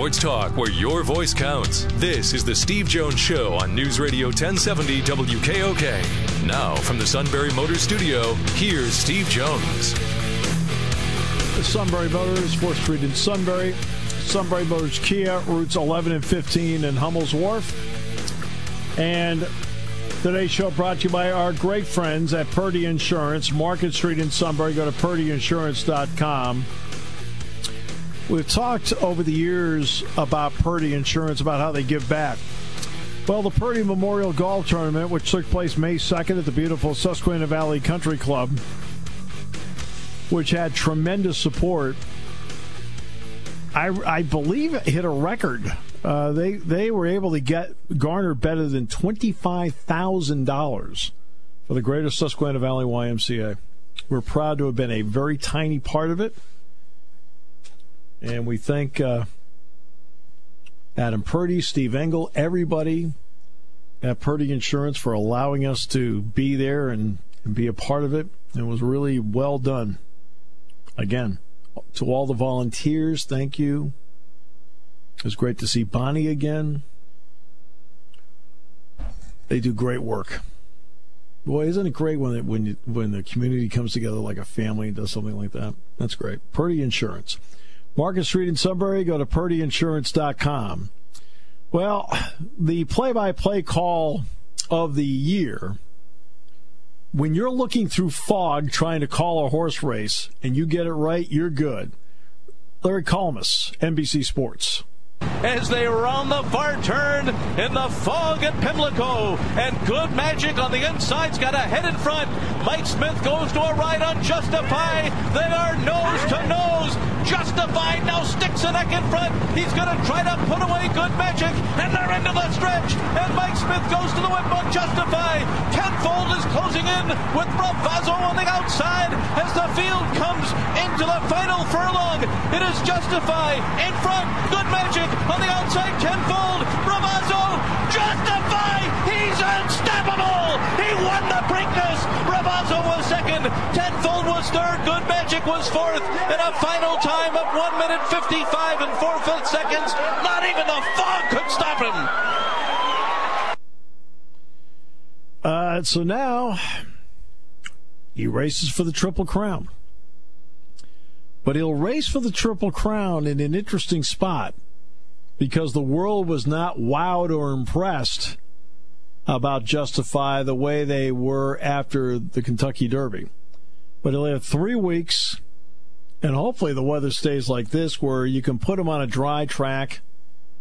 Sports talk where your voice counts. This is the Steve Jones Show on News Radio 1070 WKOK. Now, from the Sunbury Motor Studio, here's Steve Jones. The Sunbury Motors, 4th Street in Sunbury. Sunbury Motors Kia, routes 11 and 15 in Hummel's Wharf. And today's show brought to you by our great friends at Purdy Insurance, Market Street in Sunbury. Go to purdyinsurance.com. We've talked over the years about Purdy Insurance, about how they give back. Well, the Purdy Memorial Golf Tournament, which took place May 2nd at the beautiful Susquehanna Valley Country Club, which had tremendous support, I, I believe it hit a record. Uh, they they were able to get garner better than twenty five thousand dollars for the Greater Susquehanna Valley YMCA. We're proud to have been a very tiny part of it, and we thank uh, Adam Purdy, Steve Engel, everybody at Purdy Insurance for allowing us to be there and, and be a part of it. It was really well done. Again to all the volunteers, thank you. It was great to see Bonnie again. They do great work. Boy, isn't it great when it, when you, when the community comes together like a family and does something like that? That's great. Purdy Insurance. Market Street in Sunbury, go to purdyinsurance.com. Well, the play-by-play call of the year when you're looking through fog trying to call a horse race and you get it right, you're good. Larry Collmus, NBC Sports as they round the far turn in the fog at Pimlico. And Good Magic on the inside's got a head in front. Mike Smith goes to a ride on Justify. They are nose to nose. Justify now sticks a neck in front. He's going to try to put away Good Magic. And they're into the stretch. And Mike Smith goes to the whip on Justify. Tenfold is closing in with Bravazo on the outside as the field comes into the final furlong. It is Justify in front. Good Magic on the outside, tenfold. Bravazo, justify. He's unstoppable. He won the Preakness. Bravazo was second. Tenfold was third. Good Magic was fourth. And a final time of one minute fifty-five and four fifth seconds. Not even the fog could stop him. Uh, so now he races for the Triple Crown. But he'll race for the Triple Crown in an interesting spot because the world was not wowed or impressed about Justify the way they were after the Kentucky Derby. But he'll have three weeks, and hopefully the weather stays like this where you can put him on a dry track,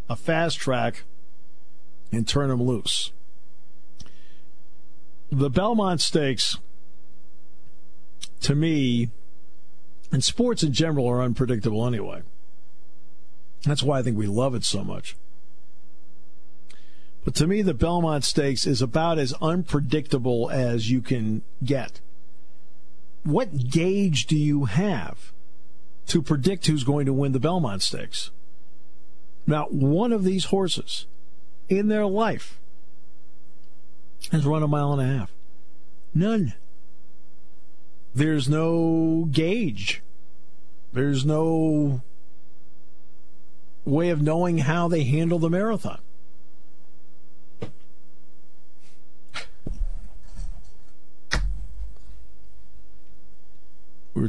a fast track, and turn him loose. The Belmont Stakes, to me, and sports in general are unpredictable anyway. That's why I think we love it so much. But to me, the Belmont Stakes is about as unpredictable as you can get. What gauge do you have to predict who's going to win the Belmont Stakes? Now, one of these horses in their life has run a mile and a half. None. There's no gauge. There's no way of knowing how they handle the marathon.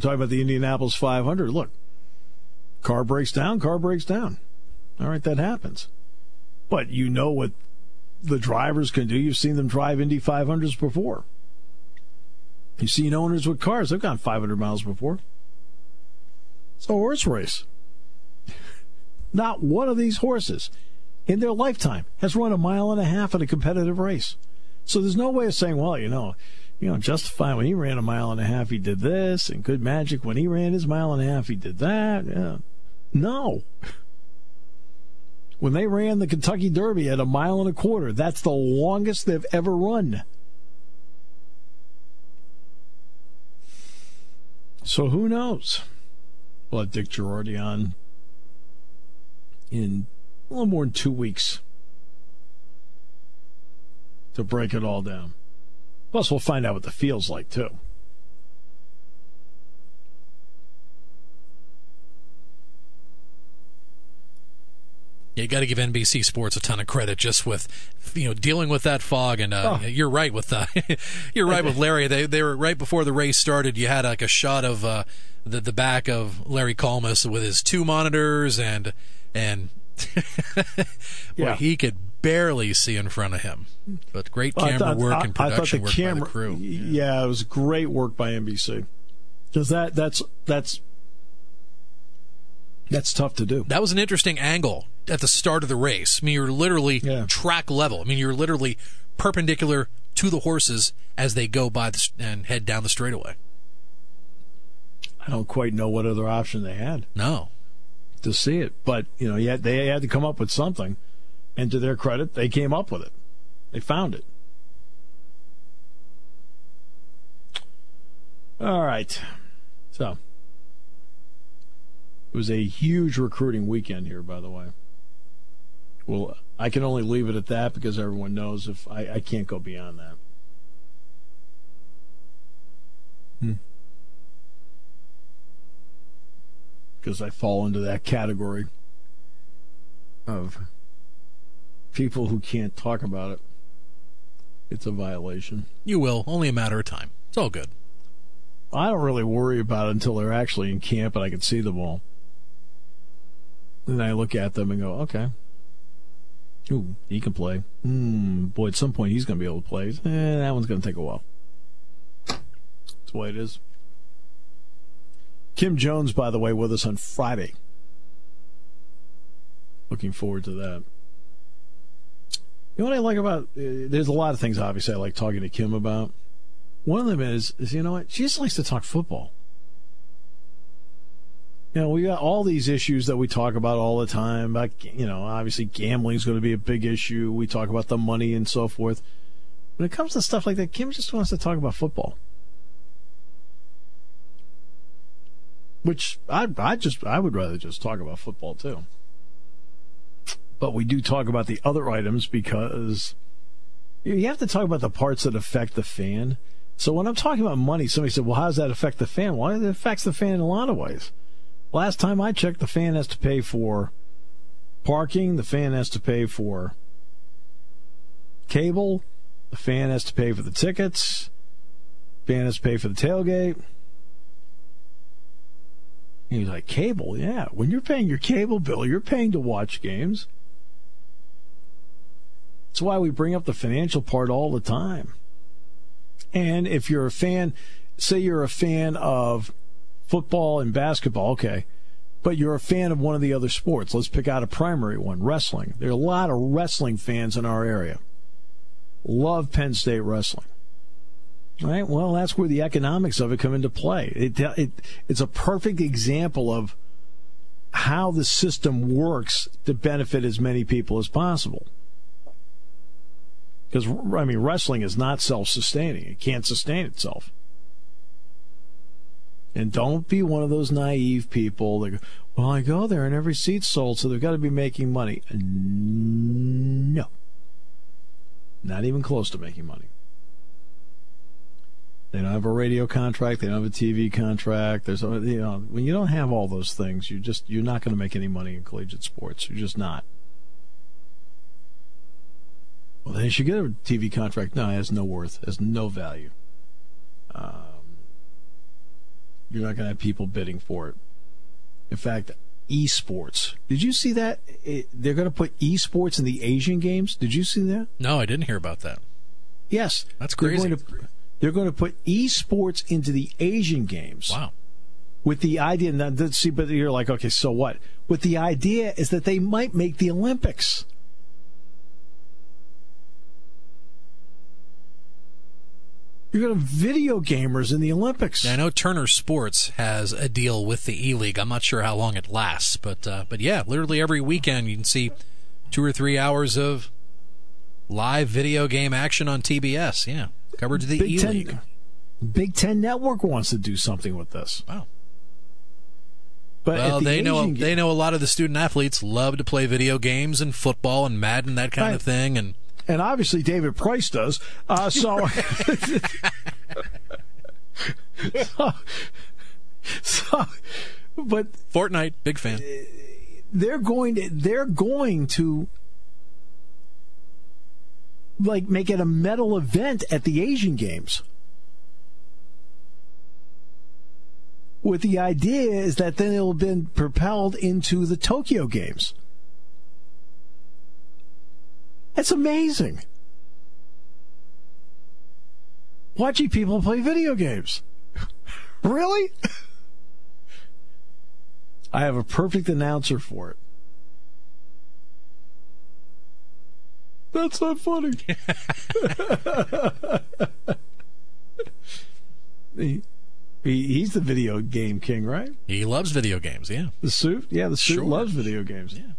Were talking about the Indianapolis 500. Look, car breaks down, car breaks down. All right, that happens. But you know what the drivers can do. You've seen them drive Indy 500s before. You've seen owners with cars, they've gone 500 miles before. It's a horse race. Not one of these horses in their lifetime has run a mile and a half in a competitive race. So there's no way of saying, well, you know, you know, Justify when he ran a mile and a half, he did this, and Good Magic when he ran his mile and a half, he did that. Yeah. No. When they ran the Kentucky Derby at a mile and a quarter, that's the longest they've ever run. So who knows? We'll have Dick Jerardi on in a little more than two weeks to break it all down. Plus, we'll find out what the field's like, too. you got to give NBC Sports a ton of credit just with you know dealing with that fog and uh, oh. you're right with uh, you're right with Larry they they were right before the race started you had like a shot of uh, the the back of Larry Collmus with his two monitors and and yeah. he could barely see in front of him but great camera thought, work and production work camera, by the crew yeah. yeah it was great work by NBC because that that's that's that's tough to do. That was an interesting angle at the start of the race. I mean, you're literally yeah. track level. I mean, you're literally perpendicular to the horses as they go by the, and head down the straightaway. I don't quite know what other option they had. No, to see it, but you know, yet they had to come up with something, and to their credit, they came up with it. They found it. All right, so. It was a huge recruiting weekend here, by the way. Well, I can only leave it at that because everyone knows if I, I can't go beyond that. Hmm. Because I fall into that category of people who can't talk about it. It's a violation. You will, only a matter of time. It's all good. I don't really worry about it until they're actually in camp and I can see them all. Then I look at them and go, okay. Ooh, he can play. Hmm, boy, at some point he's going to be able to play. Eh, that one's going to take a while. That's the way it is. Kim Jones, by the way, with us on Friday. Looking forward to that. You know what I like about? Uh, there's a lot of things, obviously, I like talking to Kim about. One of them is, is you know what? She just likes to talk football you know, we got all these issues that we talk about all the time. About you know, obviously gambling is going to be a big issue. We talk about the money and so forth. When it comes to stuff like that, Kim just wants to talk about football. Which I I just I would rather just talk about football too. But we do talk about the other items because you have to talk about the parts that affect the fan. So when I'm talking about money, somebody said, "Well, how does that affect the fan?" Well, it affects the fan in a lot of ways. Last time I checked, the fan has to pay for parking, the fan has to pay for cable, the fan has to pay for the tickets, the fan has to pay for the tailgate. He's like, cable? Yeah. When you're paying your cable bill, you're paying to watch games. That's why we bring up the financial part all the time. And if you're a fan, say you're a fan of football and basketball, okay. But you're a fan of one of the other sports. Let's pick out a primary one wrestling. There are a lot of wrestling fans in our area. Love Penn State wrestling. Right? Well, that's where the economics of it come into play. It, it, it's a perfect example of how the system works to benefit as many people as possible. Because, I mean, wrestling is not self sustaining, it can't sustain itself. And don't be one of those naive people that go, well, I go there and every seat's sold, so they've got to be making money. No. Not even close to making money. They don't have a radio contract. They don't have a TV contract. There's, you know, when you don't have all those things, you just you're not going to make any money in collegiate sports. You're just not. Well, they should get a TV contract. No, it has no worth. It has no value. Uh, you're not going to have people bidding for it. In fact, esports. Did you see that? It, they're going to put esports in the Asian games. Did you see that? No, I didn't hear about that. Yes, that's crazy. They're going to, they're going to put esports into the Asian games. Wow. With the idea, now, see, but you're like, okay, so what? With the idea is that they might make the Olympics. You're going to have video gamers in the Olympics. Yeah, I know Turner Sports has a deal with the E League. I'm not sure how long it lasts, but uh, but yeah, literally every weekend you can see two or three hours of live video game action on TBS. Yeah, coverage of the E League. Big Ten Network wants to do something with this. Wow. But well, the they know Asian they know a lot of the student athletes love to play video games and football and Madden that kind Right. of thing and and obviously David Price does. Uh, so, so, so, but Fortnite, big fan. they're going to they're going to like make it a medal event at the Asian Games. With the idea is that then it'll have been propelled into the Tokyo Games. That's amazing. Watching people play video games. really? I have a perfect announcer for it. That's not funny. he, he, he's the video game king, right? He loves video games, yeah. The suit? Yeah, the suit Sure. loves video games. Yeah.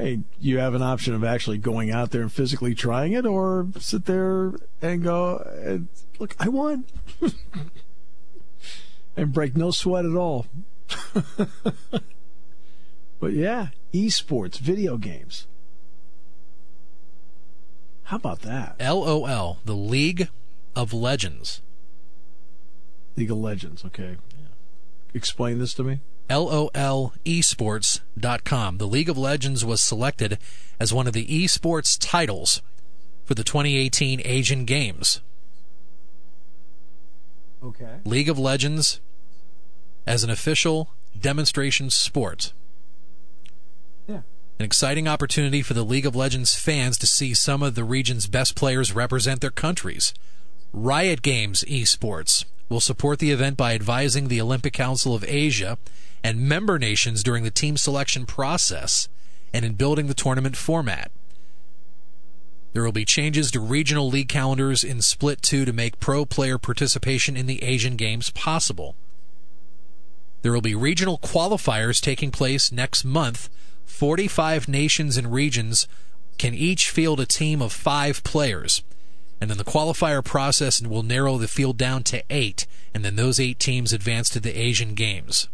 Hey, you have an option of actually going out there and physically trying it or sit there and go, and, look, I won. and break no sweat at all. but yeah, esports, video games. How about that? LOL, the League of Legends. League of Legends, okay. Explain this to me. LOLesports.com. The League of Legends was selected as one of the esports titles for the 2018 Asian Games. Okay. League of Legends as an official demonstration sport. Yeah. An exciting opportunity for the League of Legends fans to see some of the region's best players represent their countries. Riot Games Esports will support the event by advising the Olympic Council of Asia and member nations during the team selection process and in building the tournament format. There will be changes to regional league calendars in Split 2 to make pro player participation in the Asian Games possible. There will be regional qualifiers taking place next month. 45 nations and regions can each field a team of five players. And then the qualifier process will narrow the field down to eight, and then those eight teams advance to the Asian Games.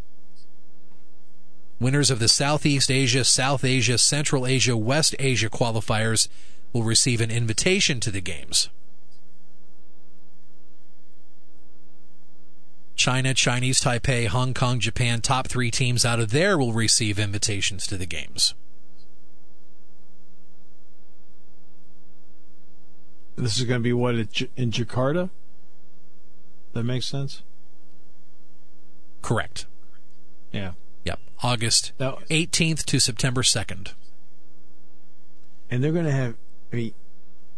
Winners of the Southeast Asia, South Asia, Central Asia, West Asia qualifiers will receive an invitation to the Games. China, Chinese Taipei, Hong Kong, Japan, top three teams out of there will receive invitations to the Games. This is going to be what in Jakarta. That makes sense. Correct. Yeah. August Now, 18th to September 2nd. and they're going to have. I mean,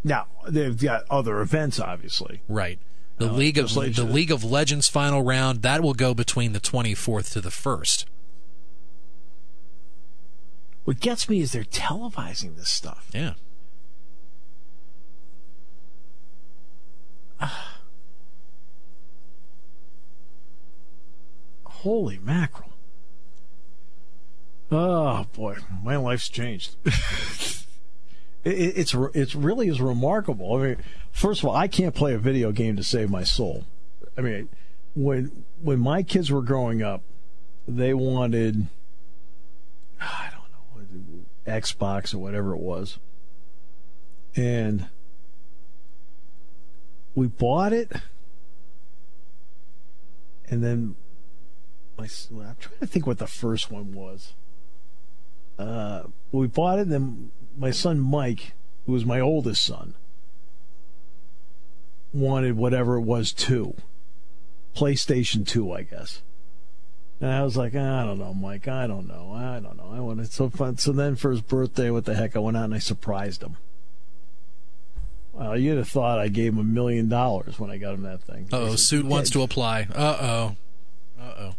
now they've got other events, obviously. Right. The Uh, League of like the League of Legends final round that will go between the 24th to the 1st. What gets me is they're televising this stuff. Yeah. Holy mackerel! Oh boy, my life's changed. it, it- it's it's really is remarkable. I mean, first of all, I can't play a video game to save my soul. I mean, when when my kids were growing up, they wanted I don't know Xbox or whatever it was, and we bought it, and then my I'm trying to think what the first one was. Uh, we bought it, and then my son Mike, who was my oldest son, wanted whatever it was too. PlayStation 2, I guess. And I was like, I don't know, Mike. I don't know. I don't know. I wanted so fun. So then for his birthday, what the heck? I went out and I surprised him. Well, you'd have thought I gave him a million dollars when I got him that thing. Oh, suit wants to apply. Uh oh. Uh oh.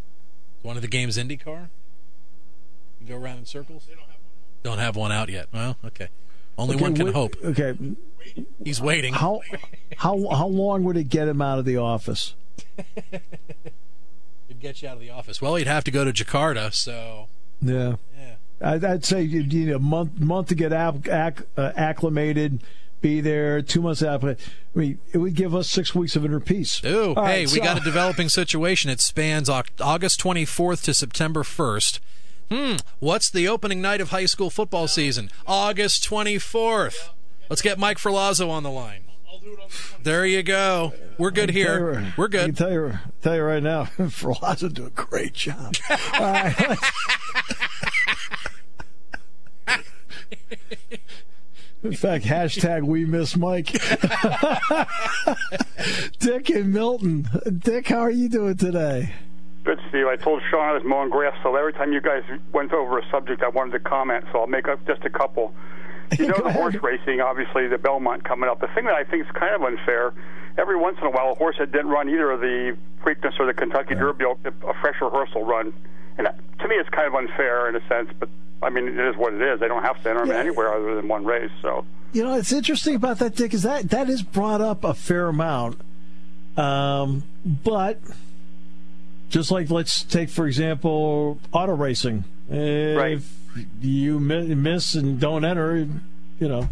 One of the game's IndyCar? You go around in circles? They don't have one. Don't have one out yet. Well, okay. Only okay, one can wait- hope. Okay, He's waiting. how how how long would it get him out of the office? It'd get you out of the office. Well, he'd have to go to Jakarta, so Yeah. yeah. I'd, I'd say you need a month month to get app, acc, uh, acclimated, be there two months after. I mean, it would give us six weeks of inner peace. Ooh, All hey, right, we so. got a developing situation. It spans August 24th to September 1st. Hmm, what's the opening night of high school football season? August 24th. Let's get Mike Ferlazzo on the line. There you go. We're good here. You, We're good. I can tell you, tell you right now, Ferlazzo do a great job. Right. In fact, hashtag we miss Mike. Dick and Milton. Dick, how are you doing today? Good, Steve. I told Sean I was mowing grass, so every time you guys went over a subject, I wanted to comment, so I'll make up just a couple. You know, the horse racing, obviously, the Belmont coming up. The thing that I think is kind of unfair, every once in a while, a horse that didn't run either of the Preakness or the Kentucky Derby, a fresh rehearsal run. And to me, it's kind of unfair in a sense, but I mean, it is what it is. They don't have to enter them yeah. anywhere other than one race. So you know, it's interesting about that, Dick, is that that is brought up a fair amount. Um, but just like let's take for example auto racing. If right. you miss and don't enter, you know,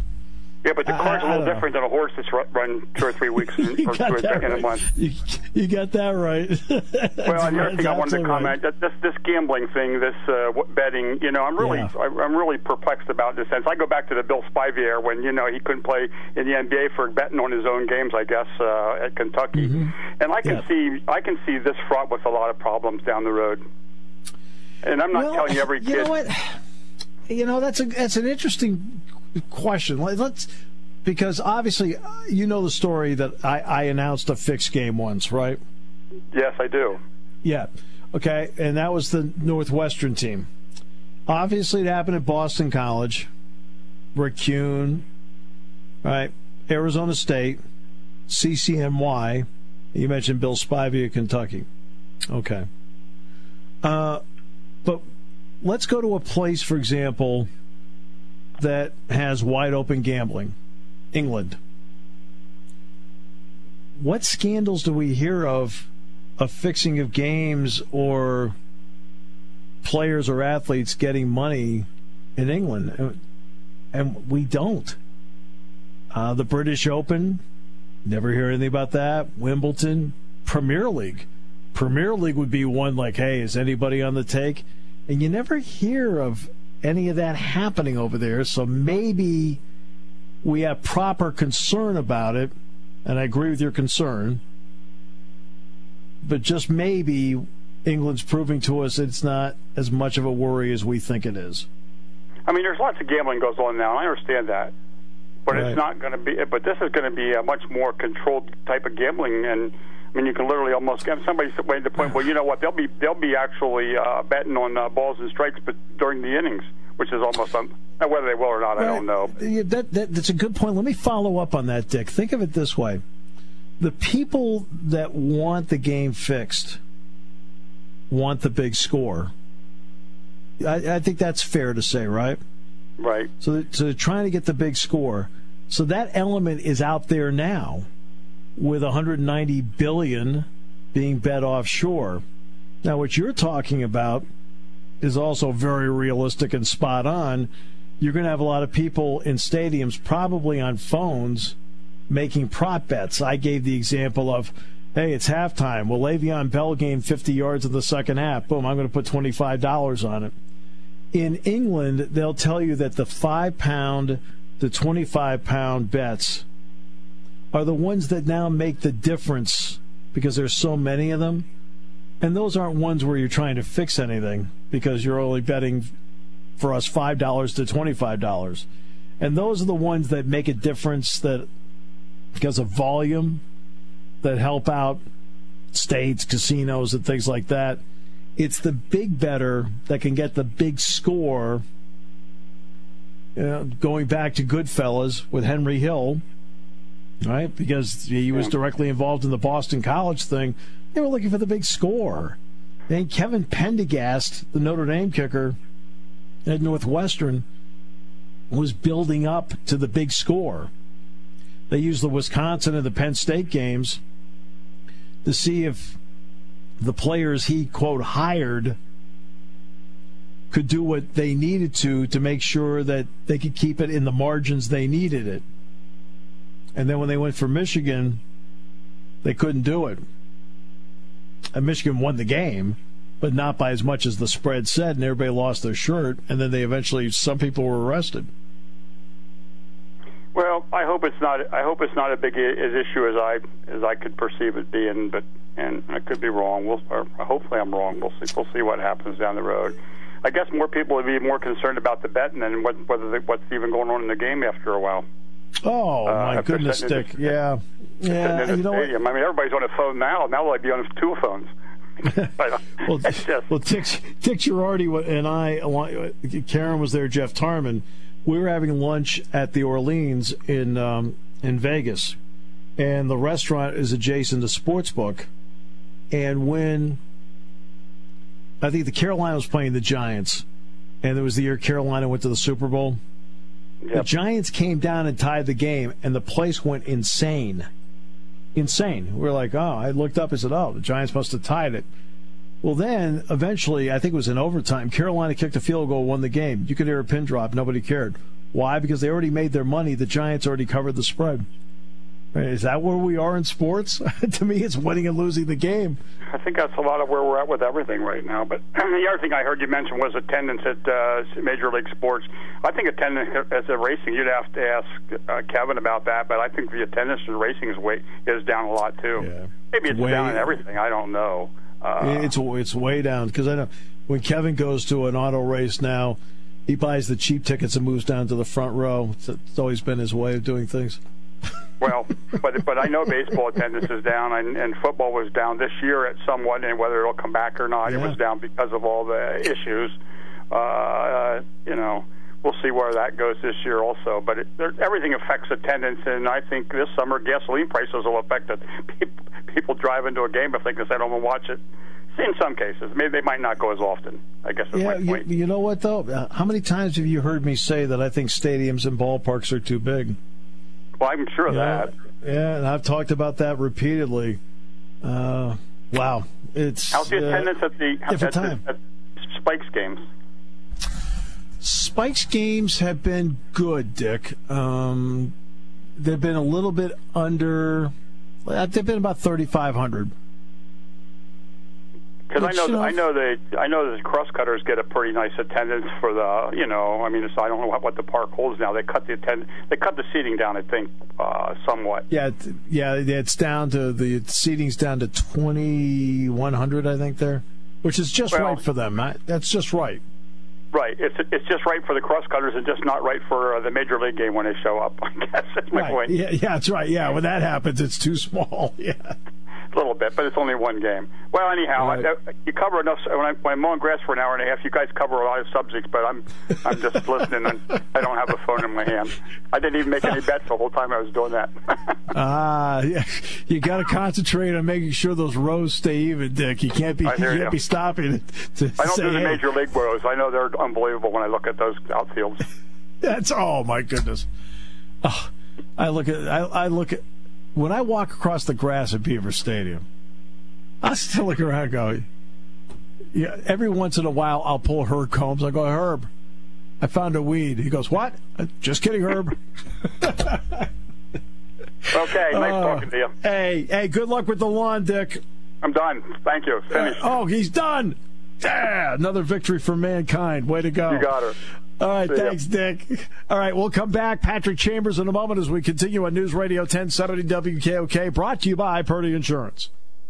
yeah, but the car's I, a little different than a horse that's run two or three weeks in, or two or three in a month. You, you got that right. well, the other thing I wanted to comment right. this this gambling thing, this uh, betting. You know, I'm really yeah. I'm really perplexed about this sense. I go back to the Bill Spivey when you know he couldn't play in the NBA for betting on his own games. I guess uh, at Kentucky, mm-hmm. and I can yeah. see I can see this fraught with a lot of problems down the road. And I'm not well, telling you every kid. You know what? You know that's a that's an interesting question. Let's because obviously you know the story that I, I announced a fixed game once, right? Yes, I do. Yeah. Okay, and that was the Northwestern team. Obviously, it happened at Boston College, Kuhn, right? Arizona State, CCNY. You mentioned Bill Spivey of Kentucky. Okay. Uh, but let's go to a place, for example, that has wide open gambling England. What scandals do we hear of of fixing of games or players or athletes getting money in England? And we don't. Uh, the British Open, never hear anything about that. Wimbledon, Premier League. Premier League would be one like, hey, is anybody on the take? And you never hear of any of that happening over there. So maybe we have proper concern about it, and I agree with your concern. But just maybe England's proving to us it's not as much of a worry as we think it is. I mean, there's lots of gambling goes on now. I understand that, but right. it's not going to be. But this is going to be a much more controlled type of gambling, and I mean, you can literally almost get somebody made the point. Well, you know what? They'll be they'll be actually uh, betting on uh, balls and strikes, but during the innings which is almost un- whether they will or not, I don't know. That, that, that's a good point. Let me follow up on that, Dick. Think of it this way: the people that want the game fixed want the big score. I, I think that's fair to say, right? Right. So, so they're trying to get the big score. So that element is out there now, with 190 billion being bet offshore. Now, what you're talking about is also very realistic and spot on. You're going to have a lot of people in stadiums, probably on phones, making prop bets. I gave the example of, hey, it's halftime. Well, Le'Veon Bell gained 50 yards in the second half. Boom, I'm going to put $25 on it. In England, they'll tell you that the five pound to 25 pound bets are the ones that now make the difference because there's so many of them and those aren't ones where you're trying to fix anything because you're only betting for us $5 to $25. And those are the ones that make a difference that because of volume that help out states, casinos, and things like that. It's the big better that can get the big score. You know, going back to Goodfellas with Henry Hill, right? Because he was directly involved in the Boston College thing. They were looking for the big score. And Kevin Pendergast, the Notre Dame kicker at Northwestern, was building up to the big score. They used the Wisconsin and the Penn State games to see if the players he, quote, hired could do what they needed to to make sure that they could keep it in the margins they needed it. And then when they went for Michigan, they couldn't do it. And Michigan won the game, but not by as much as the spread said, and everybody lost their shirt. And then they eventually, some people were arrested. Well, I hope it's not. I hope it's not a big as issue as I as I could perceive it being, but and I could be wrong. We'll, or hopefully, I'm wrong. We'll see. We'll see what happens down the road. I guess more people would be more concerned about the betting than what, whether what's even going on in the game after a while. Oh uh, my goodness, Dick! The, yeah, yeah. You know stadium. What? I mean, everybody's on a phone now. Now they'll be on two phones. well, just, well, Dick, Dick Jerardi and I, Karen was there. Jeff Tarman. We were having lunch at the Orleans in um, in Vegas, and the restaurant is adjacent to Sportsbook. And when I think the Carolina was playing the Giants, and it was the year Carolina went to the Super Bowl. The Giants came down and tied the game, and the place went insane. Insane. We are like, oh, I looked up and said, oh, the Giants must have tied it. Well, then eventually, I think it was in overtime. Carolina kicked a field goal, won the game. You could hear a pin drop. Nobody cared. Why? Because they already made their money. The Giants already covered the spread. Is that where we are in sports? to me, it's winning and losing the game. I think that's a lot of where we're at with everything right now. But the other thing I heard you mention was attendance at uh, Major League Sports. I think attendance as a racing, you'd have to ask uh, Kevin about that. But I think the attendance in racing is way is down a lot too. Yeah. Maybe it's way, down in everything. I don't know. Uh, it's it's way down because I know when Kevin goes to an auto race now, he buys the cheap tickets and moves down to the front row. It's, it's always been his way of doing things. Well, but but I know baseball attendance is down, and, and football was down this year at somewhat, and whether it'll come back or not, yeah. it was down because of all the issues. Uh, you know, we'll see where that goes this year also. But it, there, everything affects attendance, and I think this summer gasoline prices will affect it. People, people drive into a game if they can sit home and watch it. In some cases, maybe they might not go as often. I guess that's yeah, my point. You, you know what though? How many times have you heard me say that I think stadiums and ballparks are too big? Well, I'm sure of yeah, that. Yeah, and I've talked about that repeatedly. Uh, wow, it's how's the uh, attendance at the different at, time at Spikes games? Spikes games have been good, Dick. Um, they've been a little bit under. They've been about thirty five hundred. Because I know, I know they, I know that the crosscutters get a pretty nice attendance for the, you know, I mean, it's, I don't know what, what the park holds now. They cut the attend, they cut the seating down, I think, uh, somewhat. Yeah, yeah, it's down to the seating's down to twenty one hundred, I think there, which is just well, right for them. That's just right. Right. It's it's just right for the crosscutters and just not right for uh, the major league game when they show up. I guess that's my right. point. Yeah, yeah, that's right. Yeah, when that happens, it's too small. Yeah a little bit, but it's only one game. Well, anyhow, right. I, you cover enough. When, I, when I'm mowing grass for an hour and a half, you guys cover a lot of subjects, but I'm I'm just listening, and I don't have a phone in my hand. I didn't even make any bets the whole time I was doing that. Ah, uh, yeah, you got to concentrate on making sure those rows stay even, Dick. You can't be you can't you. be stopping. To I don't say, do the hey. major league rows. I know they're unbelievable when I look at those outfields. That's oh my goodness. Oh, I look at I, I look at when I walk across the grass at Beaver Stadium, I still look around and go, yeah, every once in a while I'll pull Herb Combs. I go, Herb, I found a weed. He goes, What? Uh, just kidding, Herb. okay, nice uh, talking to you. Hey, hey, good luck with the lawn, Dick. I'm done. Thank you. Finished. Uh, oh, he's done. Yeah, another victory for mankind. Way to go. You got her. All right, See thanks, ya. Dick. All right, we'll come back. Patrick Chambers in a moment as we continue on News Radio 1070 WKOK, brought to you by Purdy Insurance.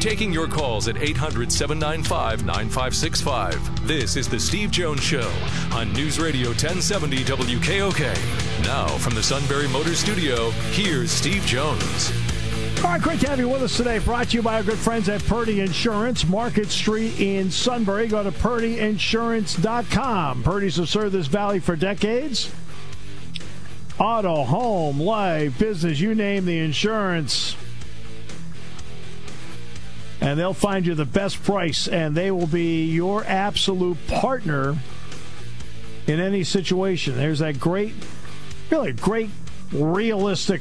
Taking your calls at 800 795 9565. This is The Steve Jones Show on News Radio 1070 WKOK. Now, from the Sunbury Motor Studio, here's Steve Jones. All right, great to have you with us today. Brought to you by our good friends at Purdy Insurance, Market Street in Sunbury. Go to purdyinsurance.com. Purdy's have served this valley for decades. Auto, home, life, business, you name the insurance. And they'll find you the best price, and they will be your absolute partner in any situation. There's that great, really great, realistic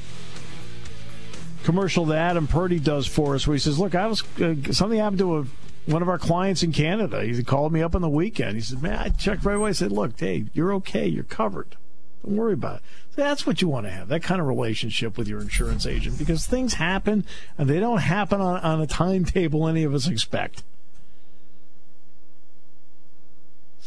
commercial that Adam Purdy does for us, where he says, "Look, I was uh, something happened to a, one of our clients in Canada. He called me up on the weekend. He said, "Man, I checked right away. I said, "Look, Dave, you're okay. You're covered. Don't worry about it." So that's what you want to have that kind of relationship with your insurance agent because things happen and they don't happen on, on a timetable any of us expect.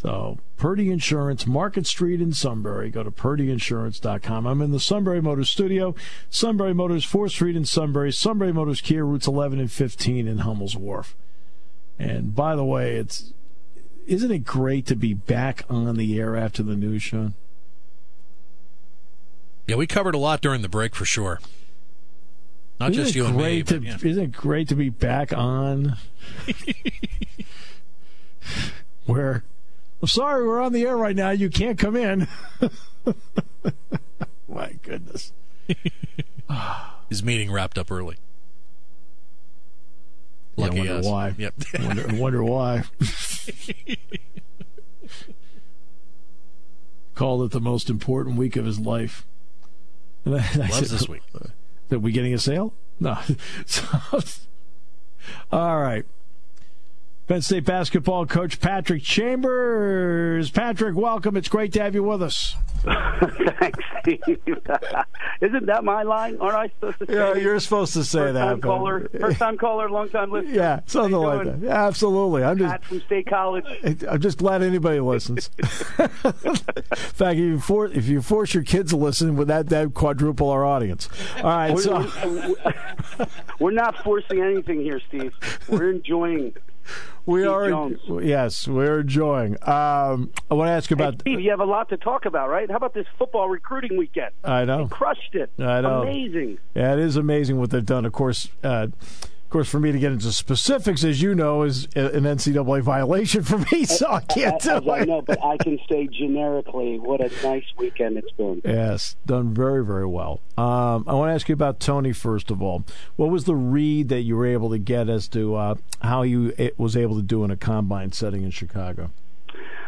So, Purdy Insurance, Market Street in Sunbury. Go to purdyinsurance.com. I'm in the Sunbury Motors studio. Sunbury Motors, 4th Street in Sunbury. Sunbury Motors Kia, routes 11 and 15 in Hummel's Wharf. And by the way, it's isn't it great to be back on the air after the news, Sean? Yeah, we covered a lot during the break for sure. Not isn't just you and me. To, but, yeah. Isn't it great to be back on? Where I'm sorry, we're on the air right now. You can't come in. My goodness. His meeting wrapped up early. Lucky yeah, I wonder us. why. Yep. wonder, wonder why. Called it the most important week of his life. And I, I Loves said, this week. Are we getting a sale? No. So, all right. Penn State basketball coach Patrick Chambers. Patrick, welcome. It's great to have you with us. Thanks, Steve. Isn't that my line? Aren't I supposed to say? Yeah, you're supposed to say first that. Time caller, first time caller, long time listener. Yeah, something like that. Yeah, absolutely. I'm just Pat from State College. I'm just glad anybody listens. In fact, if you, force, if you force your kids to listen, would that that quadruple our audience? All right, We're, so we're- we're not forcing anything here, Steve. We're enjoying. We Steve are Jones. yes, we're enjoying. Um, I want to ask you Hey, about. Steve, you have a lot to talk about, right? How about this football recruiting weekend? I know. They crushed it. I know. Amazing. Yeah, it is amazing what they've done. Of course, uh, of course, for me to get into specifics, as you know, is an NCAA violation for me, so I can't do I it. know, but I can say generically, what a nice weekend it's been. Yes, done very, very well. Um, I want to ask you about Tony first of all. What was the read that you were able to get as to uh, how you was able to do in a combine setting in Chicago?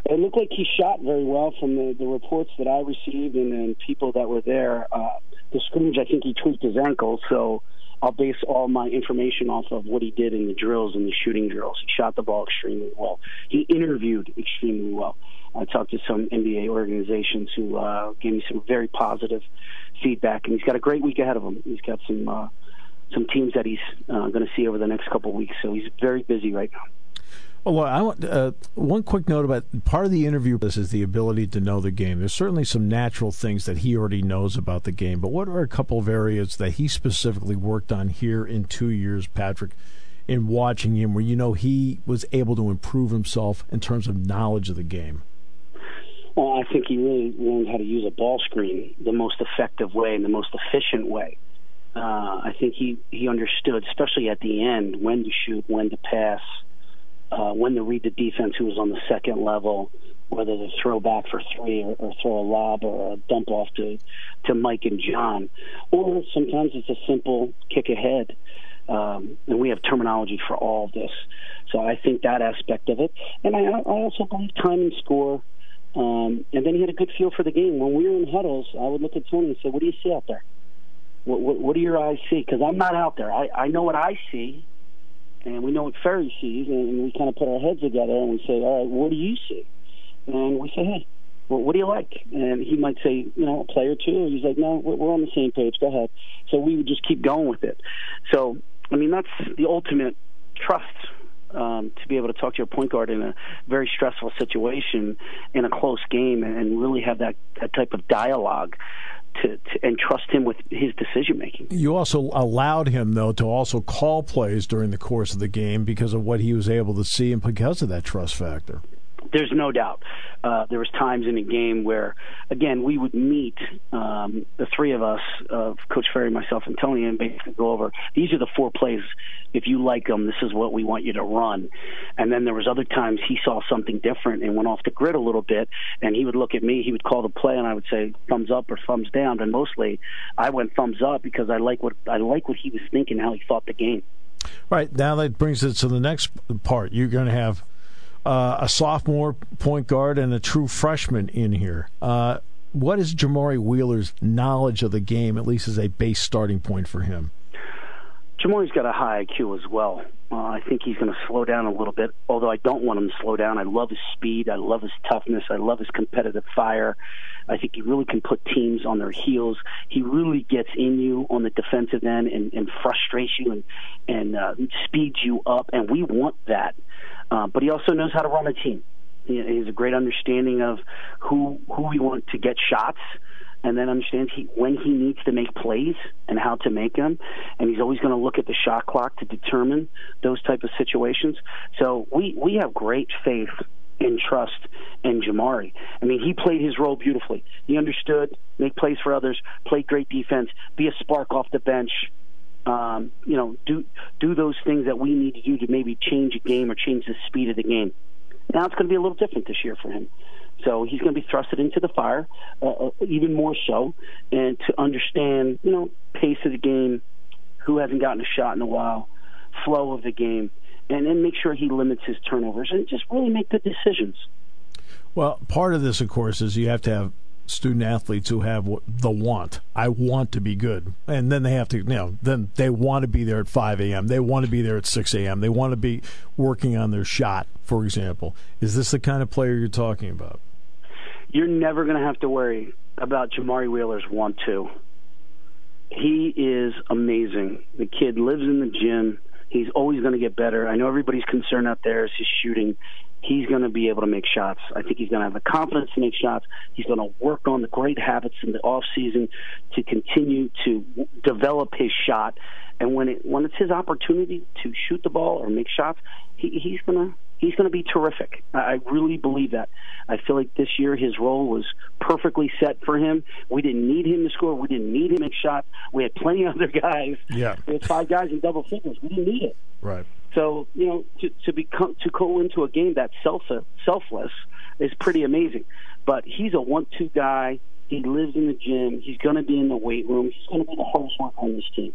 It looked like he shot very well from the, the reports that I received and, and people that were there. Uh, the scrimmage, I think he tweaked his ankle, so I'll base all my information off of what he did in the drills and the shooting drills. He shot the ball extremely well. He interviewed extremely well. I talked to some NBA organizations who uh, gave me some very positive feedback, and he's got a great week ahead of him. He's got some uh, some teams that he's uh, going to see over the next couple of weeks, so he's very busy right now. Well, I want uh, one quick note about part of the interview. This is the ability to know the game. There's certainly some natural things that he already knows about the game, but what are a couple of areas that he specifically worked on here in two years, Patrick, in watching him, where you know he was able to improve himself in terms of knowledge of the game? Well, I think he really learned how to use a ball screen the most effective way and the most efficient way. Uh, I think he, he understood, especially at the end, when to shoot, when to pass, uh, when to read the defense who was on the second level, whether to throw back for three or, or throw a lob or a dump off to, to Mike and John. Or sometimes it's a simple kick ahead. Um, and we have terminology for all of this. So I think that aspect of it. And I, I also believe time and score. Um, and then he had a good feel for the game. When we were in huddles, I would look at Tony and say, "What do you see out there?" What, what, what do your eyes see? Because I'm not out there. I, I know what I see, and we know what Ferry sees, and we kind of put our heads together and we say, all right, what do you see? And we say, hey, well, what do you like? And he might say, you know, a play or two. He's like, no, we're on the same page. Go ahead. So we would just keep going with it. So, I mean, that's the ultimate trust um, to be able to talk to your point guard in a very stressful situation in a close game and really have that, that type of dialogue. To, to, and trust him with his decision making. You also allowed him though to also call plays during the course of the game because of what he was able to see and because of that trust factor. There's no doubt. Uh, there was times in a game where, again, we would meet um, the three of us, uh, Coach Ferry, myself, and Tony, and basically go over these are the four plays. If you like them, this is what we want you to run. And then there was other times he saw something different and went off the grid a little bit, and he would look at me. He would call the play, and I would say thumbs up or thumbs down. And mostly, I went thumbs up because I like what I like what he was thinking, how he thought the game. Right now, that brings us to the next part. You're going to have uh, a sophomore point guard and a true freshman in here. Uh, what is Jamari Wheeler's knowledge of the game, at least as a base starting point for him? Jamari's got a high IQ as well. Uh, I think he's going to slow down a little bit, although I don't want him to slow down. I love his speed. I love his toughness. I love his competitive fire. I think he really can put teams on their heels. He really gets in you on the defensive end and, and frustrates you and, and uh, speeds you up, and we want that. Uh, but he also knows how to run a team. He, has a great understanding of who who we want to get shots, and then understands he, when he needs to make plays and how to make them. And he's always going to look at the shot clock to determine those type of situations. So we we have great faith and trust in Jamari. I mean, he played his role beautifully. He understood, make plays for others, played great defense, be a spark off the bench, um, you know, do do those things that we need to do to maybe change a game or change the speed of the game. Now it's going to be a little different this year for him. So he's going to be thrusted into the fire, uh, uh, even more so, and to understand, you know, pace of the game, who hasn't gotten a shot in a while, flow of the game, and then make sure he limits his turnovers and just really make good decisions. Well, part of this, of course, is you have to have student athletes who have the want. I want to be good, and then they have to, you know, then they want to be there at 5 a.m. They want to be there at 6 a.m. They want to be working on their shot, for example. Is this the kind of player you're talking about? You're never going to have to worry about Jamari Wheeler's want to. He is amazing. The kid lives in the gym. He's always going to get better. I know everybody's concerned out there is his shooting he's going to be able to make shots. I think he's going to have the confidence to make shots. He's going to work on the great habits in the off season to continue to develop his shot. And when it when it's his opportunity to shoot the ball or make shots, he, he's going to he's going to be terrific. I really believe that. I feel like this year his role was perfectly set for him. We didn't need him to score. We didn't need him to make shots. We had plenty of other guys. Yeah, we had five guys in double figures. We didn't need it. Right. So you know, to, to become to go into a game that self selfless is pretty amazing. But he's a one-two guy. He lives in the gym. He's going to be in the weight room. He's going to be the hardest worker on this team.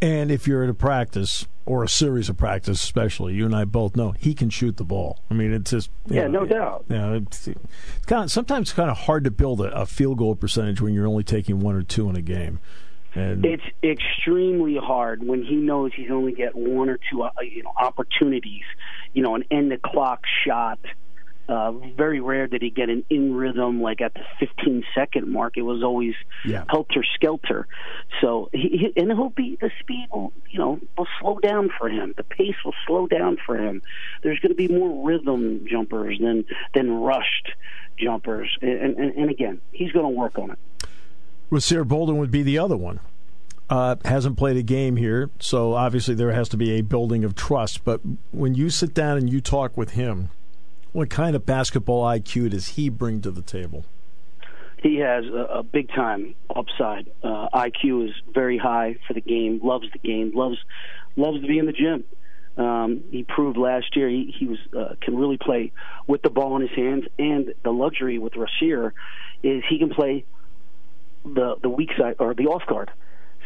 And if you're at a practice or a series of practice, especially, you and I both know he can shoot the ball. I mean, it's just yeah, know, no doubt. You know, it's, it's kind of sometimes it's kind of hard to build a, a field goal percentage when you're only taking one or two in a game. And it's extremely hard when he knows he's only get one or two uh, you know opportunities, you know, an end the clock shot. Uh, very rare that he get an in rhythm like at the 15 second mark. It was always yeah. helter skelter. So he, and he'll be the speed will you know will slow down for him. The pace will slow down for him. There's going to be more rhythm jumpers than than rushed jumpers. And, and, and again, he's going to work on it. Rasir Bolden would be the other one. Uh, hasn't played a game here, so obviously there has to be a building of trust. But when you sit down and you talk with him, what kind of basketball IQ does he bring to the table? He has a, a big time upside. Uh, IQ is very high for the game. Loves the game. Loves loves to be in the gym. Um, he proved last year he, he was uh, can really play with the ball in his hands, and the luxury with Rasir is he can play the the weak side or the off guard.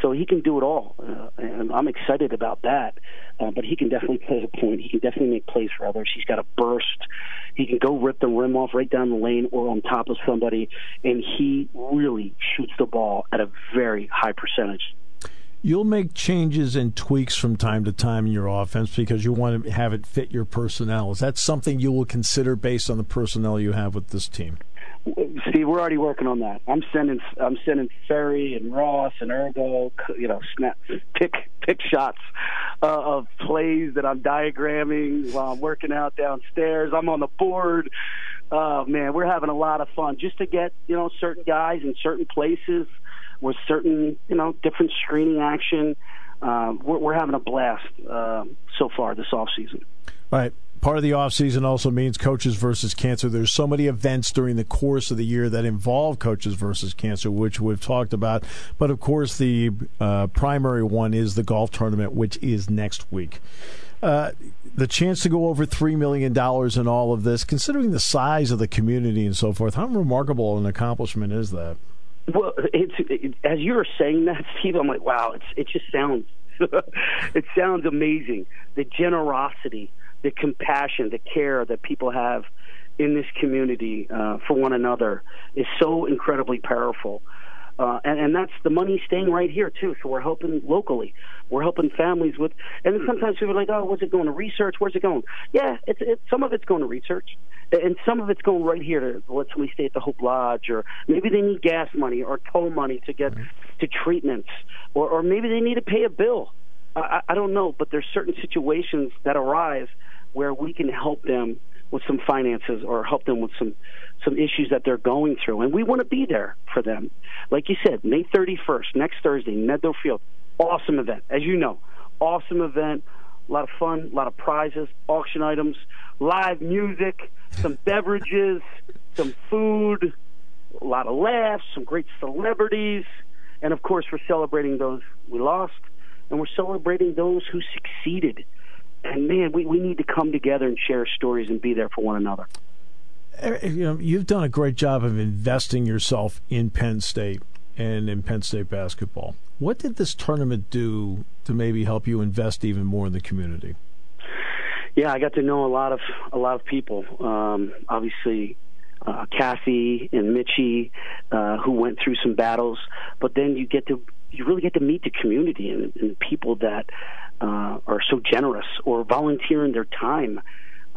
So he can do it all, uh, and I'm excited about that. Uh, but he can definitely play a point. He can definitely make plays for others. He's got a burst. He can go rip the rim off right down the lane or on top of somebody, and he really shoots the ball at a very high percentage. you'll make changes and tweaks from time to time in your offense because you want to have it fit your personnel. Is that something you will consider based on the personnel you have with this team? Steve, we're already working on that. I'm sending I'm sending Ferry and Ross and Urgo, you know, snap pick pick shots uh, of plays that I'm diagramming while I'm working out downstairs. I'm on the board. Oh man, we're having a lot of fun just to get you know certain guys in certain places with certain you know different screening action. Uh, we're, we're having a blast uh, so far this off season. All right part of the offseason also means coaches versus cancer. There's so many events during the course of the year that involve coaches versus cancer, which we've talked about. But of course, the uh, primary one is the golf tournament, which is next week. Uh, the chance to go over $3 million in all of this, considering the size of the community and so forth, how remarkable an accomplishment is that? Well, it's it, as you were saying that, Steve. I'm like, wow, it's it just sounds it sounds amazing. The generosity the compassion, the care that people have in this community uh, for one another is so incredibly powerful. Uh, and, and that's the money staying right here too. So we're helping locally. We're helping families with. And sometimes people are like, "Oh, what's it going to research? Where's it going?" Yeah, it's, it's some of it's going to research, and some of it's going right here to let somebody stay at the Hope Lodge, or maybe they need gas money or toll money to get to treatments, or, or maybe they need to pay a bill. I, I don't know, but there's certain situations that arise where we can help them with some finances or help them with some some issues that they're going through. And we want to be there for them. Like you said may 31st next thursday Medlar Field. Awesome event. As you know awesome event. A lot of fun a lot of prizes auction items live music some beverages some food a lot of laughs some great celebrities. And of course we're celebrating those we lost and we're celebrating those who succeeded and man, we, we need to come together and share stories and be there for one another. Eh, eh, you know, you've done a great job of investing yourself in Penn State and in Penn State basketball. What did this tournament do to maybe help you invest even more in the community? Yeah, I got to know a lot of a lot of people. Um, obviously, uh, Kathy and Mitchie, uh, who went through some battles, but then you get to you really get to meet the community and, and people that uh, are so generous or volunteering their time.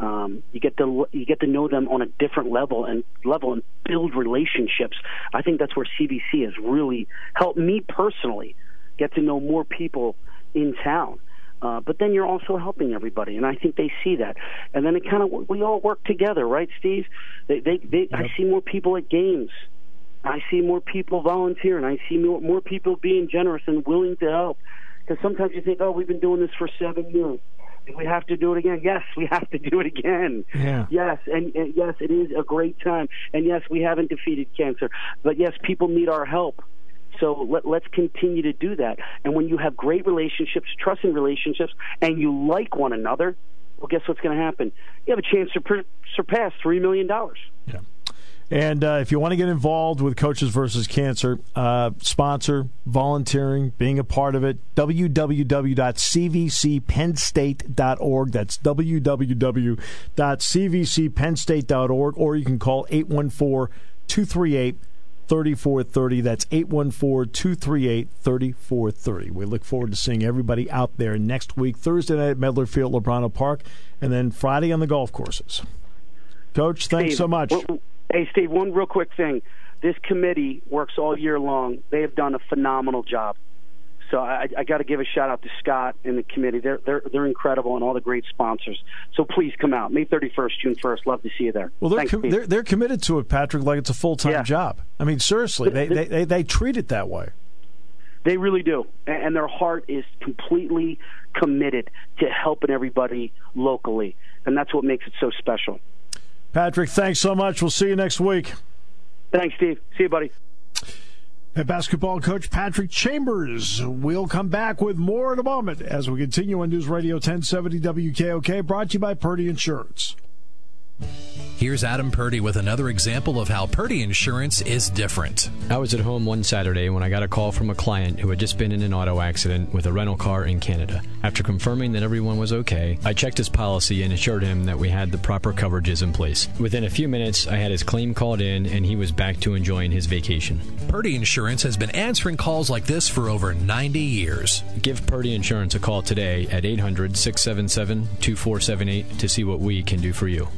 Um, you get to you get to know them on a different level and level and build relationships. I think that's where CVC has really helped me personally get to know more people in town. Uh, but then you're also helping everybody, and I think they see that. And then it kind of we all work together, right, Steve? They, they, they yep. I see more people at games. I see more people volunteering. I see more, more people being generous and willing to help. Because sometimes you think, oh, we've been doing this for seven years. And we have to do it again. Yes, we have to do it again. Yeah. Yes, and, and yes, it is a great time. And yes, we haven't defeated cancer. But yes, people need our help. So let, let's continue to do that. And when you have great relationships, trusting relationships, and you like one another, well, guess what's going to happen? You have a chance to per- surpass $3 million. Yeah. And uh, if you want to get involved with Coaches versus Cancer, uh, sponsor, volunteering, being a part of it, www.cvcpennstate.org. That's www.cvcpennstate.org, or you can call 814 238 3430. That's 814 238 3430. We look forward to seeing everybody out there next week, Thursday night at Medlar Field, Lubrano Park, and then Friday on the golf courses. Coach, thanks so much. Hey, Steve, one real quick thing. This committee works all year long. They have done a phenomenal job. So I, I got to give a shout out to Scott and the committee. They're they're they're incredible and all the great sponsors. So please come out May 31st, June 1st. Love to see you there. Well, they're Thanks, com- they're, they're committed to it, Patrick, like it's a full time yeah. job. I mean, seriously, they, they, they they treat it that way. They really do, and their heart is completely committed to helping everybody locally, and that's what makes it so special. Patrick, thanks so much. We'll see you next week. Thanks, Steve. See you, buddy. And basketball coach Patrick Chambers. We'll come back with more in a moment as we continue on News Radio 1070 WKOK, brought to you by Purdy Insurance. Here's Adam Purdy with another example of how Purdy Insurance is different. I was at home one Saturday when I got a call from a client who had just been in an auto accident with a rental car in Canada. After confirming that everyone was okay, I checked his policy and assured him that we had the proper coverages in place. Within a few minutes, I had his claim called in and he was back to enjoying his vacation. Purdy Insurance has been answering calls like this for over 90 years. Give Purdy Insurance a call today at 800 677 2478 to see what we can do for you.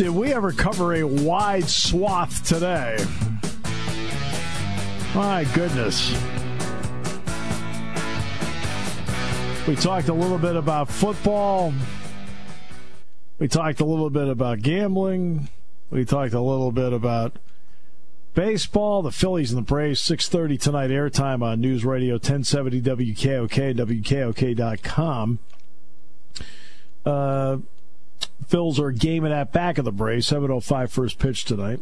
Did we ever cover a wide swath today? My goodness. We talked a little bit about football. We talked a little bit about gambling. We talked a little bit about baseball. The Phillies and the Braves, 6.30 tonight airtime on News Radio 1070 WKOK, WKOK.com. Uh, Phils are gaming at back of the Braves. 7.05 first pitch tonight.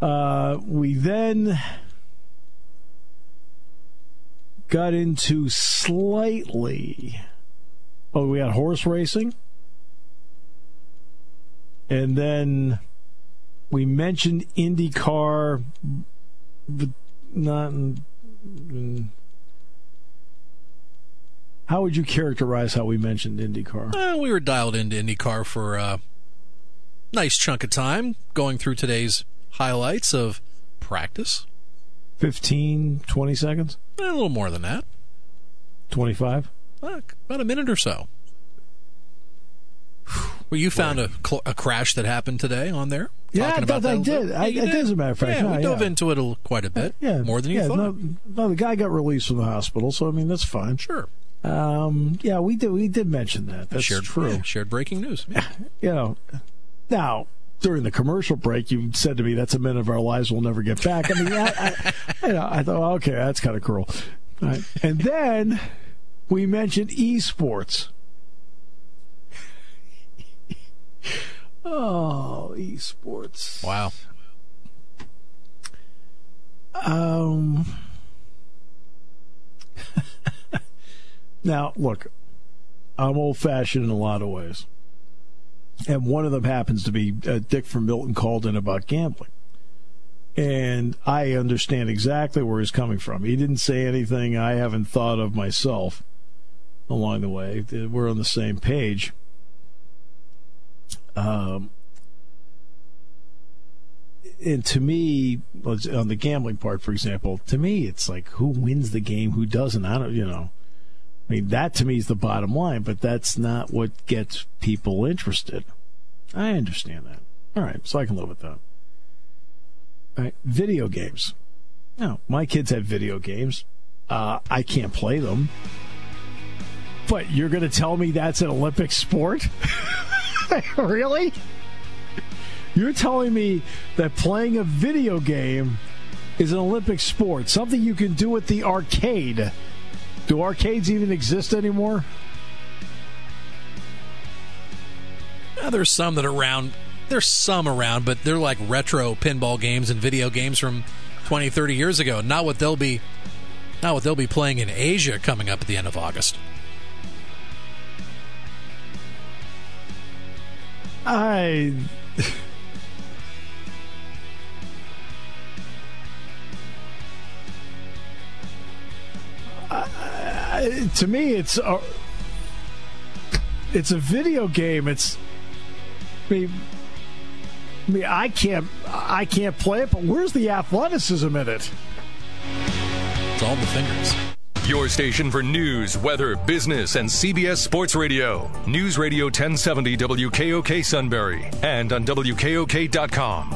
Uh, we then got into slightly. Oh, we had horse racing. And then we mentioned IndyCar, but not. How would you characterize how we mentioned IndyCar? Uh, we were dialed into IndyCar for a nice chunk of time, going through today's highlights of practice. 15, 20 seconds? Eh, a little more than that. 25? Uh, about a minute or so. Well, you found a, cl- a crash that happened today on there. Yeah, I, about I did. I, yeah, it is a matter of fact. Yeah, no, we dove yeah. into it a, quite a bit. Yeah, more than you yeah, thought. No, no, the guy got released from the hospital, so I mean that's fine. Sure. Um, yeah, we did. We did mention that. That's shared, true. Yeah, shared breaking news. Yeah. You know, now during the commercial break, you said to me, "That's a minute of our lives we'll never get back." I mean, I, I, you know, I thought, okay, that's kind of cruel. Right. And then we mentioned esports. oh, esports! Wow. Um. Now, look, I'm old fashioned in a lot of ways. And one of them happens to be uh, Dick from Milton called in about gambling. And I understand exactly where he's coming from. He didn't say anything I haven't thought of myself along the way. We're on the same page. Um, and to me, on the gambling part, for example, to me, it's like who wins the game, who doesn't. I don't, you know. I mean, that to me is the bottom line, but that's not what gets people interested. I understand that. All right, so I can live with that. All right, video games. Now, my kids have video games. Uh, I can't play them. But you're going to tell me that's an Olympic sport? really? You're telling me that playing a video game is an Olympic sport, something you can do at the arcade. Do arcades even exist anymore? Now, there's some that are around. There's some around, but they're like retro pinball games and video games from 20, 30 years ago. Not what they'll be. Not what they'll be playing in Asia coming up at the end of August. I. I, to me, it's a, it's a video game. It's I mean, I mean, I can't I can't play it, but where's the athleticism in it? It's all the fingers. Your station for news, weather, business, and CBS Sports Radio. News Radio 1070 WKOK Sunbury and on WKOK.com.